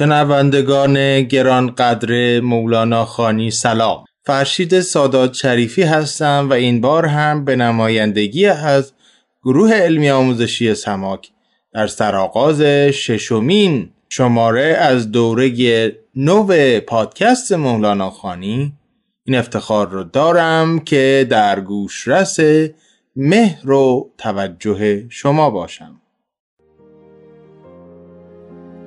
شنوندگان گرانقدر مولانا خانی سلام. فرشید سادات شریفی هستم و این بار هم به نمایندگی از گروه علمی آموزشی سماک در سرآغاز ششمین شماره از دوره نو پادکست مولانا خانی. این افتخار رو دارم که در گوشرس مهر و توجه شما باشم.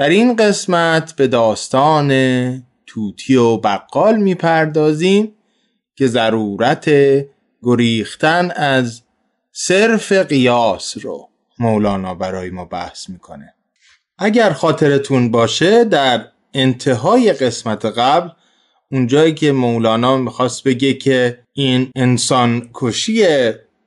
در این قسمت به داستان توتی و بقال می‌پردازیم که ضرورت گریختن از صرف قیاس رو مولانا برای ما بحث می‌کنه. اگر خاطرتون باشه در انتهای قسمت قبل اونجایی که مولانا می‌خواست بگه که این انسان کشی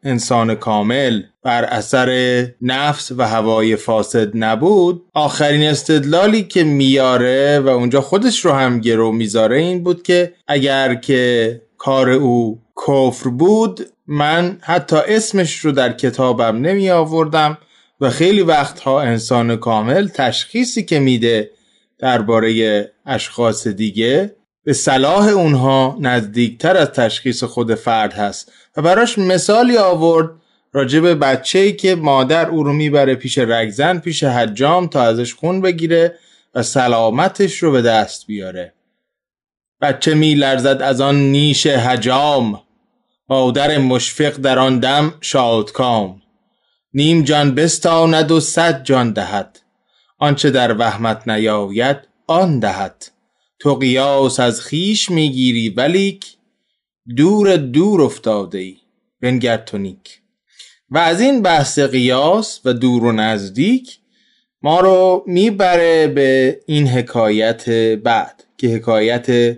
انسان کامل بر اثر نفس و هوای فاسد نبود آخرین استدلالی که میاره و اونجا خودش رو هم گرو می‌ذاره این بود که اگر که کار او کفر بود من حتی اسمش رو در کتابم نمی آوردم و خیلی وقتها انسان کامل تشخیصی که میده درباره اشخاص دیگه به صلاح اونها نزدیکتر از تشخیص خود فرد هست و براش مثالی آورد راجع به بچه ای که مادر او رو می‌بره پیش رگزن پیش حجام تا ازش خون بگیره و سلامتش رو به دست بیاره. بچه می لرزد از آن نیش حجام. مادر مشفق در آن دم شادکام. نیم جان بستاند و صد جان دهد. آنچه در وهمت نیاید آن دهد. تو قیاس از خیش می‌گیری ولیک دور دور افتاده ای بنگر تو نیک. و از این بحث قیاس و دور و نزدیک ما رو می‌بره به این حکایت بعد که حکایت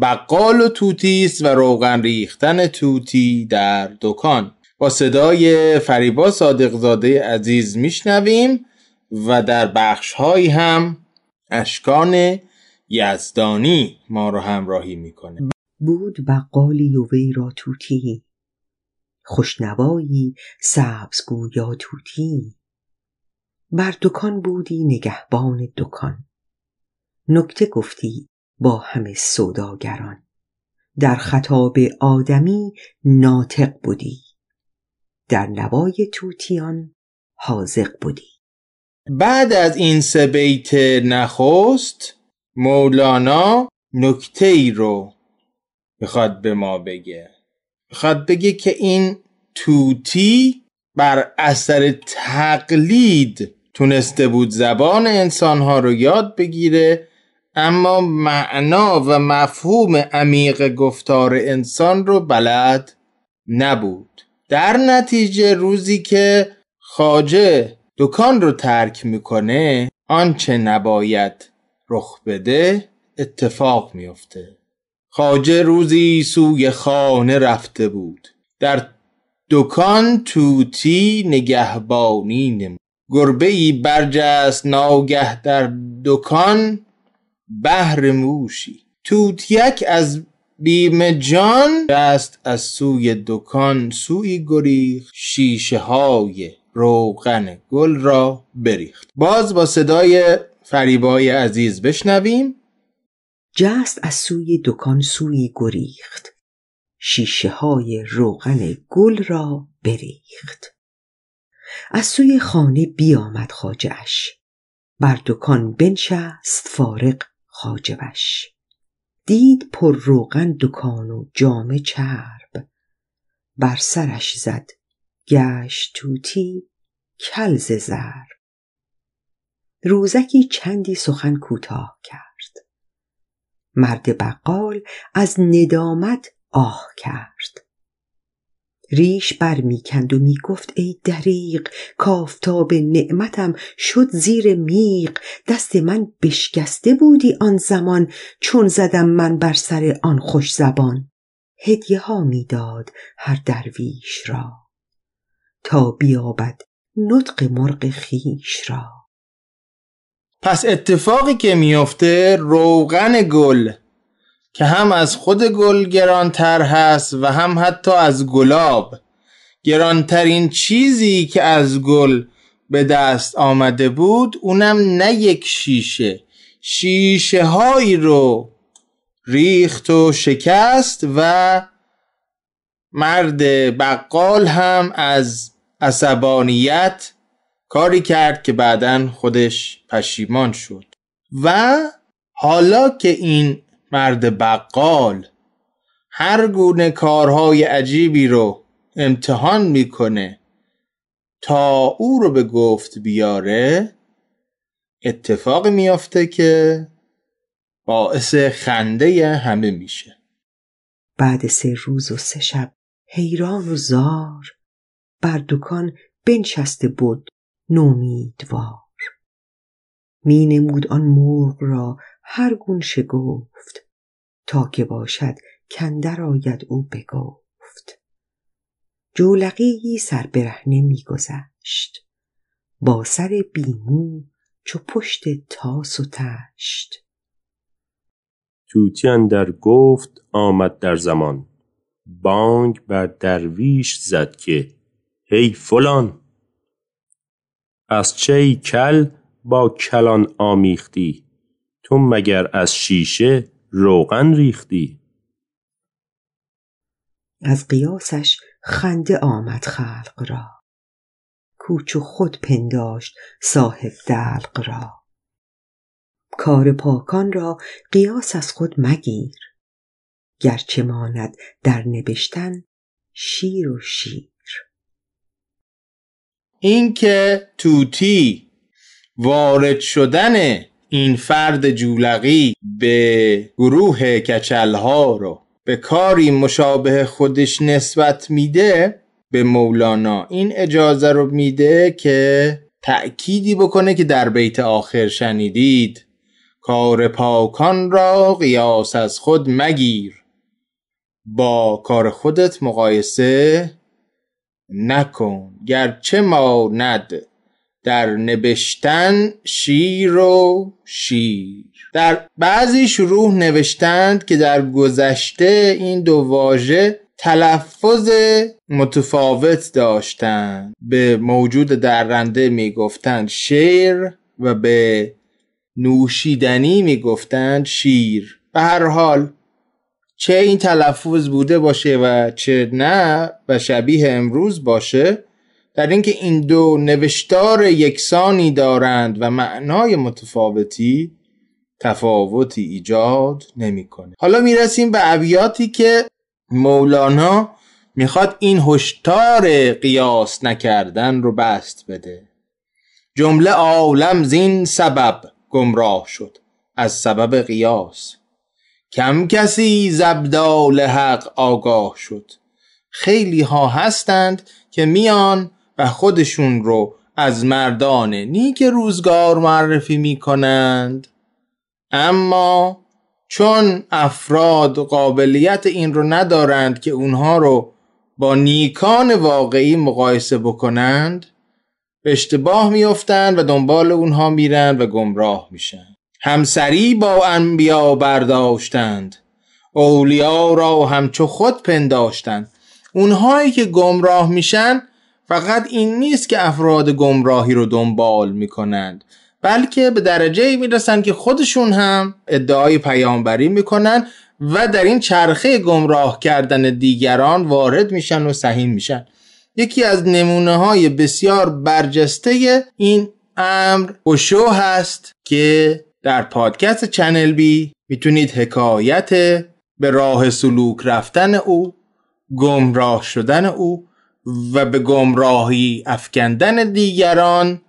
بقال و توتی است و روغن ریختن توتی در دکان. با صدای فریبا صادقزاده عزیز میشنویم و در بخش هم اشکان یزدانی ما رو همراهی می‌کنه. بود بقالی و وی را توتی. خوشنوایی سبزگویا توتی. بر دکان بودی نگهبان دکان. نکته گفتی با همه سوداگران. در خطاب آدمی ناطق بودی. در نوای توتیان حاضق بودی. بعد از این سه بیت نخست مولانا نکته ای رو می‌خواد به ما بگه. می‌خواد بگه که این توتی بر اثر تقلید تونسته بود زبان انسانها رو یاد بگیره اما معنا و مفهوم عمیق گفتار انسان رو بلد نبود. در نتیجه روزی که خاجه دکان رو ترک می‌کنه آنچه نباید رخ بده اتفاق میفته خاجه روزی سوی خانه رفته بود. در دکان توتی نگهبانی نمود. گربه ای برجست ناگه در دکان بهر موشی. توتیک از بیم جان دست از سوی دکان سوی گریخ شیشه های روغن گل را بریخت. باز با صدای فریبای عزیز بشنویم. جست از سوی دکان سوی گریخت. شیشه های روغن گل را بریخت. از سوی خانه بیامد خاجهش بر دکان بنشست فارق خاجوش دید پر روغن دکان و جامه چرب. بر سرش زد گشت توتی کلز زر روزکی چندی سخن کوتاه کرد. مرد بقال از ندامت آه کرد. ریش بر می‌کند و می‌گفت ای دریق کافتاب نعمتم شد زیر میغ. دست من بشکسته بودی آن زمان چون زدم من بر سر آن خوش زبان. هدیه ها می‌داد هر درویش را تا بیابد نطق مرغ خیش را. پس اتفاقی که میفته روغن گل که هم از خود گل گرانتر هست و هم حتی از گلاب. گرانترین چیزی که از گل به دست آمده بود اونم نه یک شیشه. شیشه هایی رو ریخت و شکست و مرد بقال هم از عصبانیت کاری کرد که بعدا خودش پشیمان شد. و حالا که این مرد بقال هر گونه کارهای عجیبی رو امتحان می‌کنه تا او رو به گفت بیاره اتفاق میافته که باعث خنده همه میشه. بعد سه روز و سه شب حیران و زار بر دکان بنشسته بود. نومیدوار. می نمود آن مرغ را هر گون شگفت تا که باشد کندر آید او بگفت. جولقی سر برهنه میگذشت. با سر بیمو چو پشت تاس و تشت توتیان در گفت آمد در زمان. بانگ بر درویش زد که هی فلان! از چه کل با کلان آمیختی؟ تو مگر از شیشه روغن ریختی؟ از قیاسش خنده آمد خلق را. کوچ و خود پنداشت صاحب دلق را. کار پاکان را قیاس از خود مگیر. گرچه ماند در نبشتن شیر و شیر. اینکه توتی وارد شدن این فرد جولقی به گروه کچلها رو به کاری مشابه خودش نسبت میده به مولانا این اجازه رو میده که تأکیدی بکنه که در بیت آخر شنیدید کار پاکان را قیاس از خود مگیر با کار خودت مقایسه نکن گرچه ماند در نوشتن شیر و شیر. در بعضی شروع نوشتند که در گذشته این دو واژه تلفظ متفاوت داشتند. به موجود درنده می‌گفتند شیر و به نوشیدنی می‌گفتند شیر. به هر حال چه این تلفظ بوده باشه و چه نه و شبیه امروز باشه در اینکه این دو نوشتار یکسانی دارند و معنای متفاوتی تفاوتی ایجاد نمی‌کنه. حالا می‌رسیم به ابیاتی که مولانا می‌خواد این هشدار قیاس نکردن رو بست بده. جمله عالم زین سبب گمراه شد. از سبب قیاس. کم کسی زبدال حق آگاه شد. خیلی ها هستند که میان و خودشون رو از مردان نیک روزگار معرفی می کنند اما چون افراد قابلیت این رو ندارند که اونها رو با نیکان واقعی مقایسه بکنند به اشتباه میافتند و دنبال اونها میرند و گمراه میشن. همسری با انبیا برداشتند. اولیا را همچو خود پنداشتند. اونهایی که گمراه میشن فقط این نیست که افراد گمراهی رو دنبال می‌کنند بلکه به درجه می‌رسن که خودشون هم ادعای پیامبری می‌کنن و در این چرخه گمراه کردن دیگران وارد میشن و سهیم میشن. یکی از نمونه های بسیار برجسته این امر اوشو هست که در پادکست چنل بی می‌تونید حکایت به راه سلوک رفتن او گمراه شدن او و به گمراهی افکندن دیگران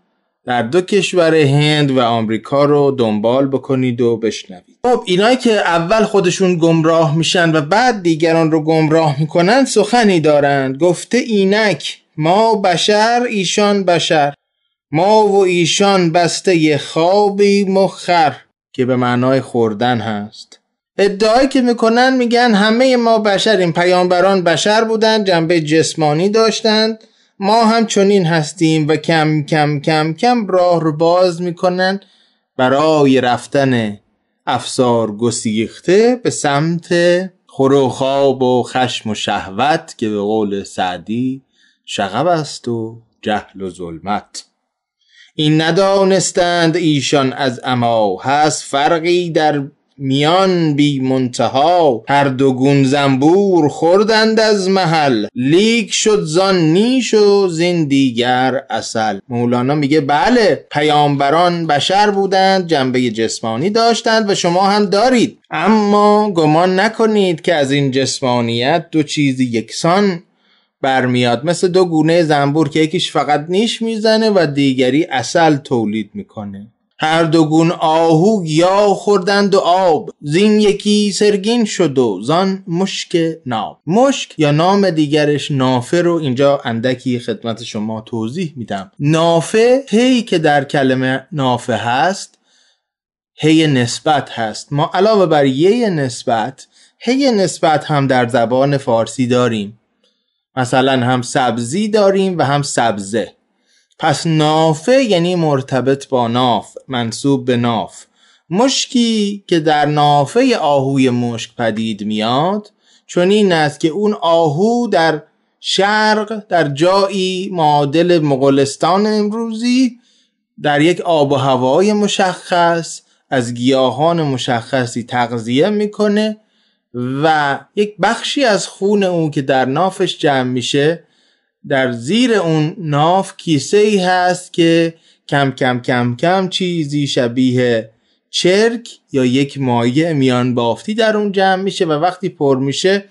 در دو کشور هند و آمریکا رو دنبال بکنید و بشنوید. خب اینایی که اول خودشون گمراه میشن و بعد دیگران رو گمراه می‌کنن سخنی دارند. گفته اینک ما بشر ایشان بشر. ما و ایشان بسته خوابی مخر که به معنای خوردن هست. ادعایی که می‌کنن میگن همه ما بشریم پیامبران بشر بودن جنبه جسمانی داشتند. ما هم چنین هستیم و کم کم کم کم راه رو باز می‌کنن. برای رفتن افسار گسیخته به سمت خور و خواب و خشم و شهوت که به قول سعدی شغب است و جهل و ظلمت. این ندانستند ایشان از اما هست فرقی در میان بی منتها. هر دو گون زنبور خوردند از محل لیک شد زان نیش و زین دیگر اصل مولانا میگه بله پیامبران بشر بودند جنبه جسمانی داشتند و شما هم دارید. اما گمان نکنید که از این جسمانیت دو چیزی یکسان برمیاد. مثل دو گونه زنبور که یکیش فقط نیش می‌زنه و دیگری اصل تولید می‌کنه. هر دو گون آهو یا خوردند و آب. زین یکی سرگین شد و زان مشک ناب. مشک یا نام دیگرش نافه رو اینجا اندکی خدمت شما توضیح میدم. نافه هی که در کلمه نافه هست هی نسبت هست. ما علاوه بر یه نسبت هی نسبت هم در زبان فارسی داریم. مثلا هم سبزی داریم و هم سبزه. پس نافه یعنی مرتبط با ناف منصوب به ناف. مشکی که در نافه آهوی مشک پدید میاد چون این است که اون آهو در شرق در جایی معادل مغولستان امروزی در یک آب و هوای مشخص از گیاهان مشخصی تغذیه می‌کنه و یک بخشی از خون اون که در نافش جمع میشه در زیر اون ناف کیسه ای هست که کم کم کم کم چیزی شبیه چرک یا یک مایع میان بافتی در اون جمع میشه و وقتی پر میشه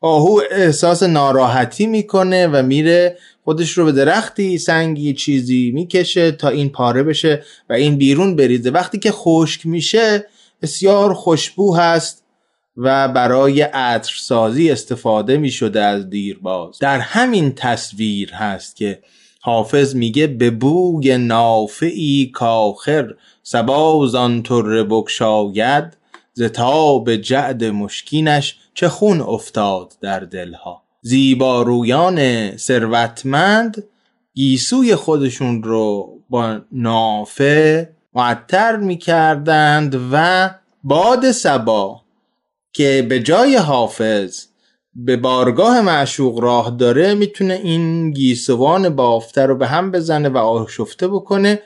آهو احساس ناراحتی می‌کنه و میره خودش رو به درختی سنگی چیزی می‌کشه تا این پاره بشه و این بیرون بریزه. وقتی که خشک میشه بسیار خوشبو هست و برای عطرسازی استفاده می شده از دیرباز. در همین تصویر هست که حافظ میگه به بوی نافعی کاخر سباز آن تر بکشاید ز تاب جعد مشکینش چه خون افتاد در دلها. زیبارویان ثروتمند گیسوی خودشون رو با نافه معطر می‌کردند و باد سبا که به جای حافظ به بارگاه معشوق راه داره می‌تونه این گیسوان بافته رو به هم بزنه و آشفته بکنه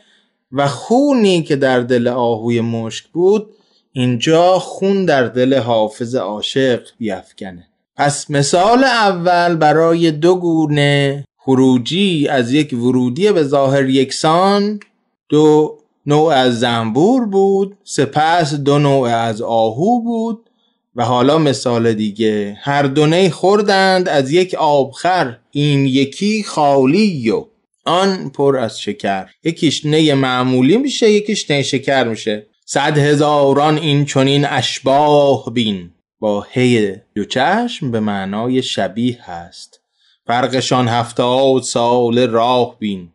و خونی که در دل آهوی مشک بود اینجا خون در دل حافظ عاشق بیافکنه پس مثال اول برای دو گونه خروجی از یک ورودی به ظاهر یکسان دو نوع از زنبور بود سپس دو نوع از آهو بود و حالا مثال دیگه هر دونه خوردند از یک آبخر این یکی خالی و آن پر از شکر. یکیش نی معمولی میشه یکیش نی شکر میشه. صد هزاران این چنین اشباه بین. با هی دو چشم به معنای شبیه هست. فرقشان هفتاد سال راه بین.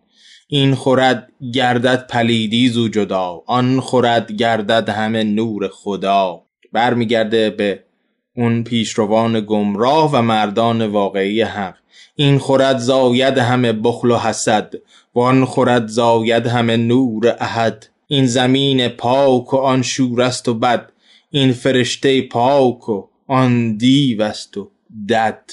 این خورد گردد پلیدی زو جدا آن خورد گردد همه نور خدا. برمیگرده به اون پیشروان گمراه و مردان واقعی حق. این خورد زاید همه بخل و حسد وان خورد زاید همه نور احد. این زمین پاک و آن شور است و بد. این فرشته پاک و آن دیو است و دد.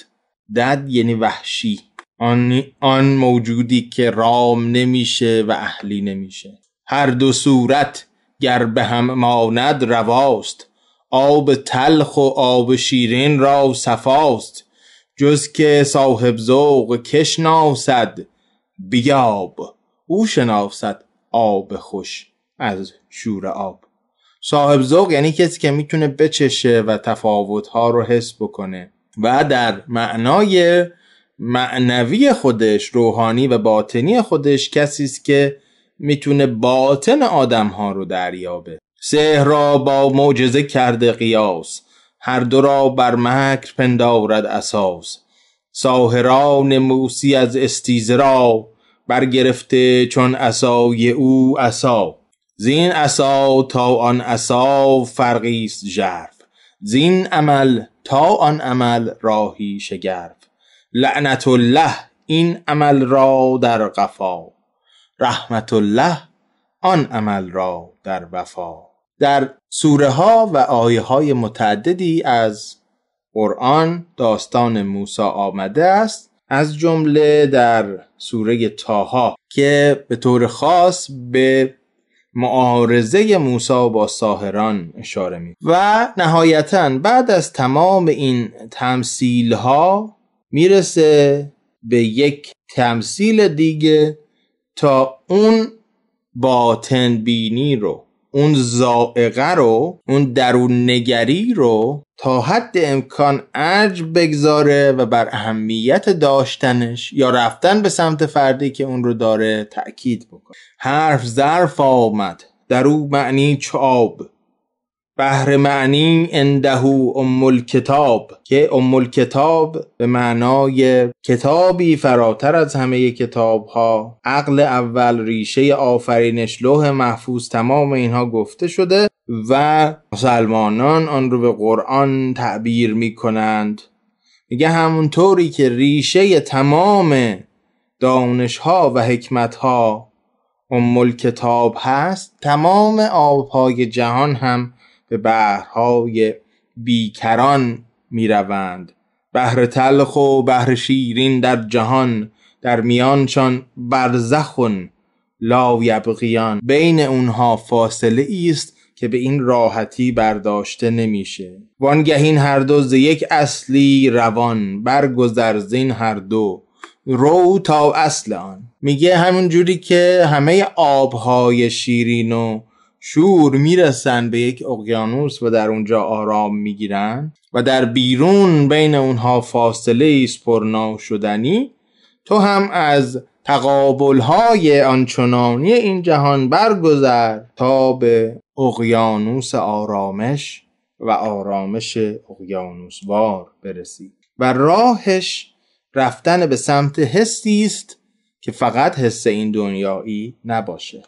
دد یعنی وحشی. آن, آن موجودی که رام نمیشه و اهلی نمیشه. هر دو صورت گر به هم ماند رواست. آب تلخ و آب شیرین را صفاست جز که صاحب ذوق کش ناسد. بیاب او شناسد آب خوش از شور آب. صاحب ذوق یعنی کسی که می‌تونه بچشه و تفاوتها رو حس بکنه. و در معنای معنوی خودش روحانی و باطنی خودش کسی است که می‌تونه باطن آدم ها رو دریابه. سحر را با معجزه کرده قیاس هر دو را بر مکر پندارد اساس. ساهران موسی از استیزه را برگرفته چون عصای او عصا. زین عصا تا آن عصا فرقی است ژرف. زین عمل تا آن عمل راهی شگرف. لعنت الله این عمل را در قفا. رحمت الله آن عمل را در وفا. در سوره ها و آیه های متعددی از قرآن داستان موسی آمده است از جمله در سوره تاها که به طور خاص به معارضه موسی با ساهران اشاره می و نهایتا بعد از تمام این تمثیل ها می‌رسه به یک تمثیل دیگه تا اون باطن بینی رو. اون زائقه رو اون درون نگری رو تا حد امکان ارج بگذاره و بر اهمیت داشتنش یا رفتن به سمت فردی که اون رو داره تأکید بکنه. حرف ظرف آمد. در او معنی چاب. بهر معنی اندهو ام الکتاب که ام الکتاب به معنای کتابی فراتر از همه کتاب ها عقل اول ریشه آفرینش لوح محفوظ تمام اینها گفته شده و مسلمانان آن رو به قرآن تعبیر می کنند میگه همونطوری که ریشه تمام دانش ها و حکمت ها ام کتاب هست تمام آبهای جهان هم به بحرهای بیکران می روند بحر تلخ و بحر شیرین در جهان در میانشان برزخون لا یبغیان بین اونها فاصله است که به این راحتی برداشته نمیشه. وانگهین هر دو ز یک اصلی روان برگذر زین هر دو. رو تا اصل آن. میگه همون جوری که همه آبهای شیرین و شور می‌رسن به یک اقیانوس و در اونجا آرام می‌گیرن و در بیرون بین اونها فاصله است پرنا شدنی تو هم از تقابل های آنچنانی این جهان برگذر تا به اقیانوس آرامش و آرامش اقیانوسوار برسی. و راهش رفتن به سمت حسی است که فقط حس این دنیایی نباشه.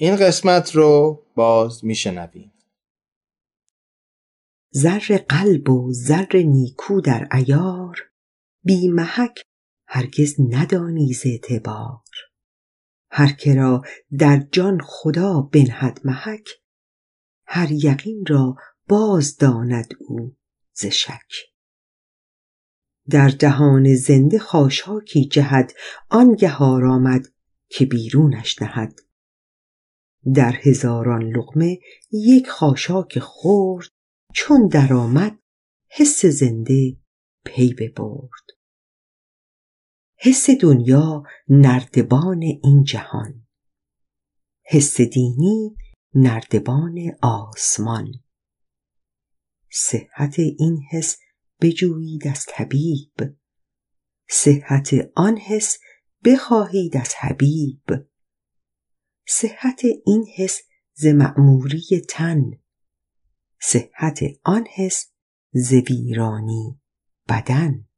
این قسمت رو باز میشنویم. زر قلب و زر نیکو در ایار بی محک هرگز ندانی ز اعتبار. هر که را در جان خدا بنهد محک هر یقین را باز داند او ز شک. در دهان زنده خاشاکی جهد آنگه آمد که بیرونش نهد در هزاران لقمه یک خاشاک خورد چون درآمد حس زنده پی ببرد. حس دنیا نردبان این جهان. حس دینی نردبان آسمان. صحت این حس بجویید از طبیب. صحت آن حس بخواهید از حبیب. صحت این حس ز معموری تن. صحت آن حس ز ویرانی بدن.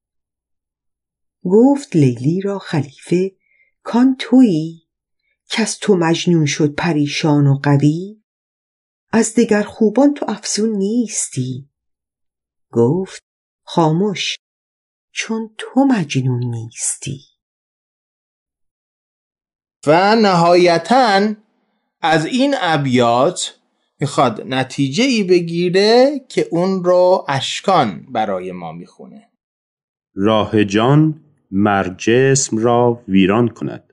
گفت لیلی را خلیفه کان تویی؟ کس تو مجنون شد پریشان و قوی؟ از دگر خوبان تو افزون نیستی؟ گفت خاموش چون تو مجنون نیستی. و نهایتا از این ابیات می‌خواد نتیجه ای بگیره که اون رو اشکان برای ما می‌خونه. راه جان مر جسم را ویران کند.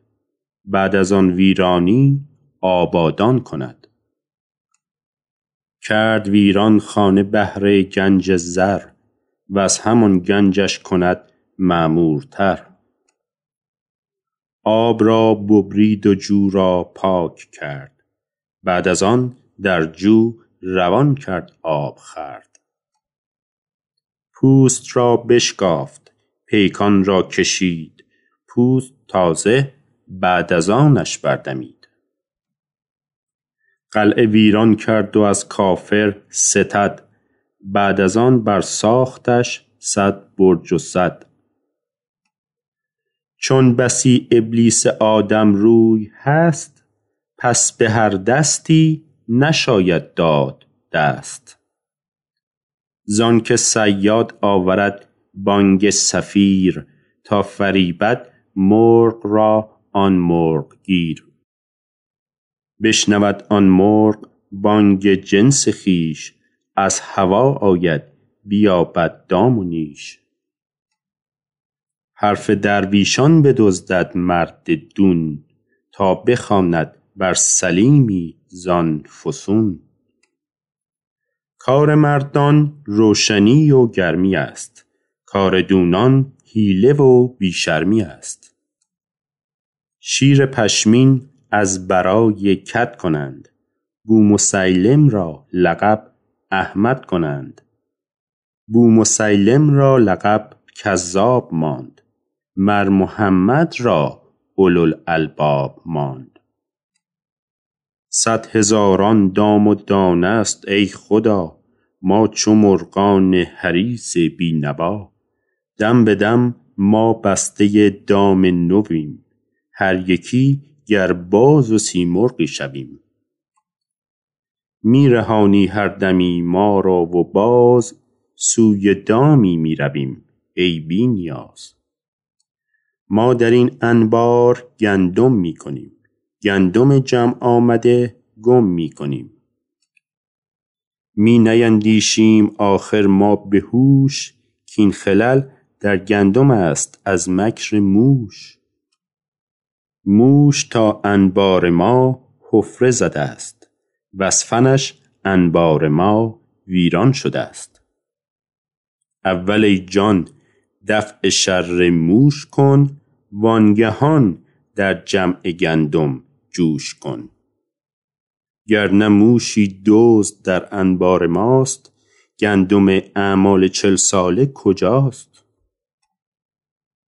بعد از آن ویرانی آبادان کند. کرد ویران خانه بهره گنج زر و از همان گنجش کند معمورتر. آب را ببرید و جو را پاک کرد. بعد از آن در جو روان کرد آب خرد پوست را بشکافت پیکان را کشید. پوست تازه بعد از آنش بردمید. قلعه ویران کرد و از کافر ستد. بعد از آن بر ساختش صد برج و صد چون بسی ابلیس آدم روی هست پس به هر دستی نشاید داد دست. زان که صیاد آورد بانگ سفیر تا فریبد مرغ را آن مرغ گیر. بشنود آن مرغ بانگ جنس خویش از هوا آید بیابد دام و نیش. حرف درویشان بدزدد مرد دون تا بخواند بر سلیمی زان فسون. کار مردان روشنی و گرمی است کار دونان حیله و بی شرمی است. شیر پشمین از برای کد کنند بومسیلم را لقب احمد کنند. بومسیلم را لقب کذاب ماند. مر محمد را اولوالالباب ماند. صد هزاران دام و دانه است ای خدا ما چو مرغان حریص بی نوا دم به دم ما بسته دام نویم هر یکی گر باز و سیمرغی شویم. می رهانی هر دمی ما را و باز سوی دامی می رویم ای بی نیاز. ما در این انبار گندم می کنیم گندم جمع آمده گم می کنیم می نیندیشیم آخر ما به هوش کاین خلل در گندم است از مکر موش. موش تا انبار ما حفره زده است. وز فنش انبار ما ویران شده است. اول جان دفع شر موش کن وانگهان در جمع گندم جوش کن. گر موشی دزد در انبار ماست گندم اعمال چل ساله کجاست؟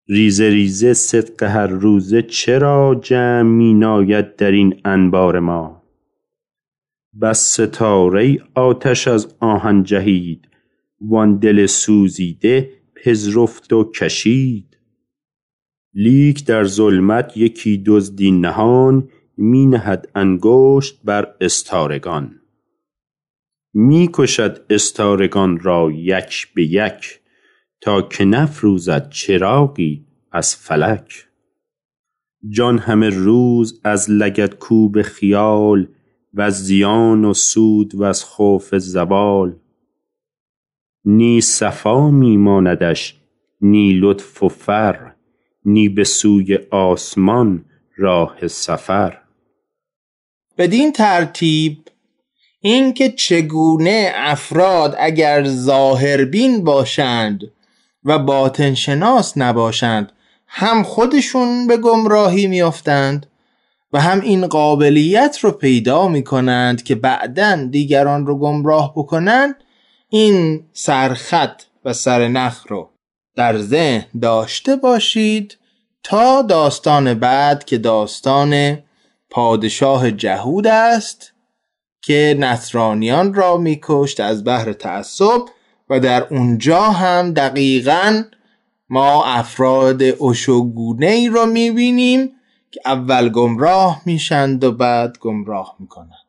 ریزه ریزه صدق هر روزه چرا جمع می ناید در این انبار ما؟ بس ستاره آتش از آهن جهید وان دل سوزیده پذرفت و کشید. لیک در ظلمت یکی دزدی نهان می نهد انگشت بر استارگان. می کشد استارگان را یک به یک تا که نفروزد چراغی از فلک. جان همه روز از لگدکوب خیال وز زیان و سود وز خوف زوال. نی صفا می ماندش نی لطف و فر نی به سوی آسمان راه سفر. بدین ترتیب اینکه چگونه افراد اگر ظاهربین باشند و باطن شناس نباشند هم خودشون به گمراهی میافتند و هم این قابلیت رو پیدا می کنند که بعدا دیگران رو گمراه بکنند این سرخط و سرنخ رو در ذهن داشته باشید تا داستان بعد که داستان پادشاه جهود است که نصرانیان را میکشت از بحر تعصب و در اونجا هم دقیقا ما افراد اشوگونه ای رو می‌بینیم که اول گمراه میشند و بعد گمراه می‌کنند.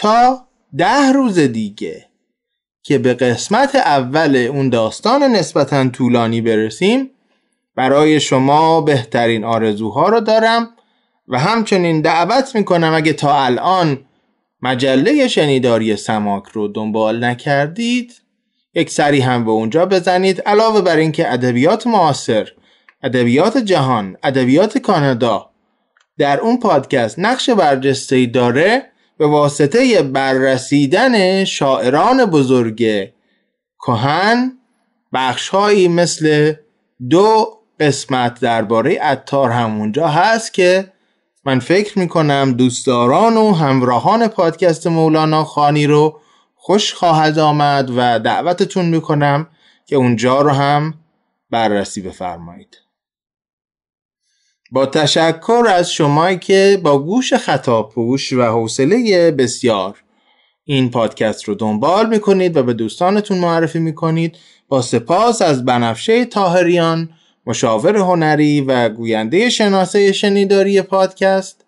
تا ده روز دیگه که به قسمت اول اون داستان نسبتا طولانی برسیم برای شما بهترین آرزوها رو دارم و همچنین دعوت می‌کنم اگه تا الان مجله شنیداری سماک رو دنبال نکردید یک سری هم به اونجا بزنید. علاوه بر اینکه ادبیات معاصر ادبیات جهان ادبیات کانادا در اون پادکست نقش برجسته داره به واسطه بررسیدن شاعران بزرگ کهن بخشهایی مثل دو قسمت درباره اتار همونجا هست که من فکر می‌کنم دوستداران و همراهان پادکست مولانا خانی رو خوش خواهد آمد و دعوتتون می‌کنم که اونجا رو هم بررسی بفرمایید. با تشکر از شمایی که با گوش خطاپوش و حوصله بسیار این پادکست رو دنبال می‌کنید و به دوستانتون معرفی می‌کنید. با سپاس از بنفشه تاهریان مشاور هنری و گوینده شناسه شنیداری پادکست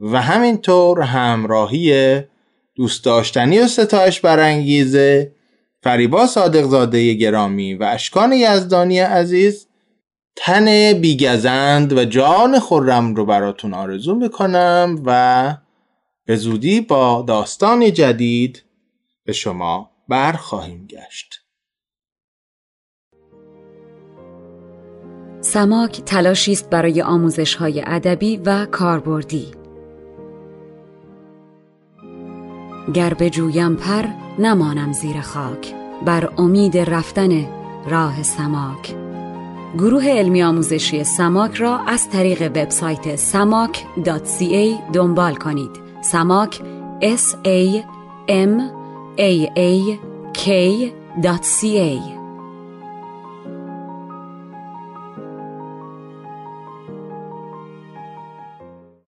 و همینطور همراهی دوست داشتنی و ستایش برانگیزه فریبا صادقزاده گرامی و اشکان یزدانی عزیز تن بیگزند و جان خورم رو براتون آرزو می‌کنم و به زودی با داستان جدید به شما برخواهیم گشت. سماک تلاشی است برای آموزش های ادبی و کاربردی. گر جویم پر نمانم زیر خاک. بر امید رفتن راه سماک. گروه علمی آموزشی سماک را از طریق وبسایت samak.ca دنبال کنید. سماک s a m a a k.ca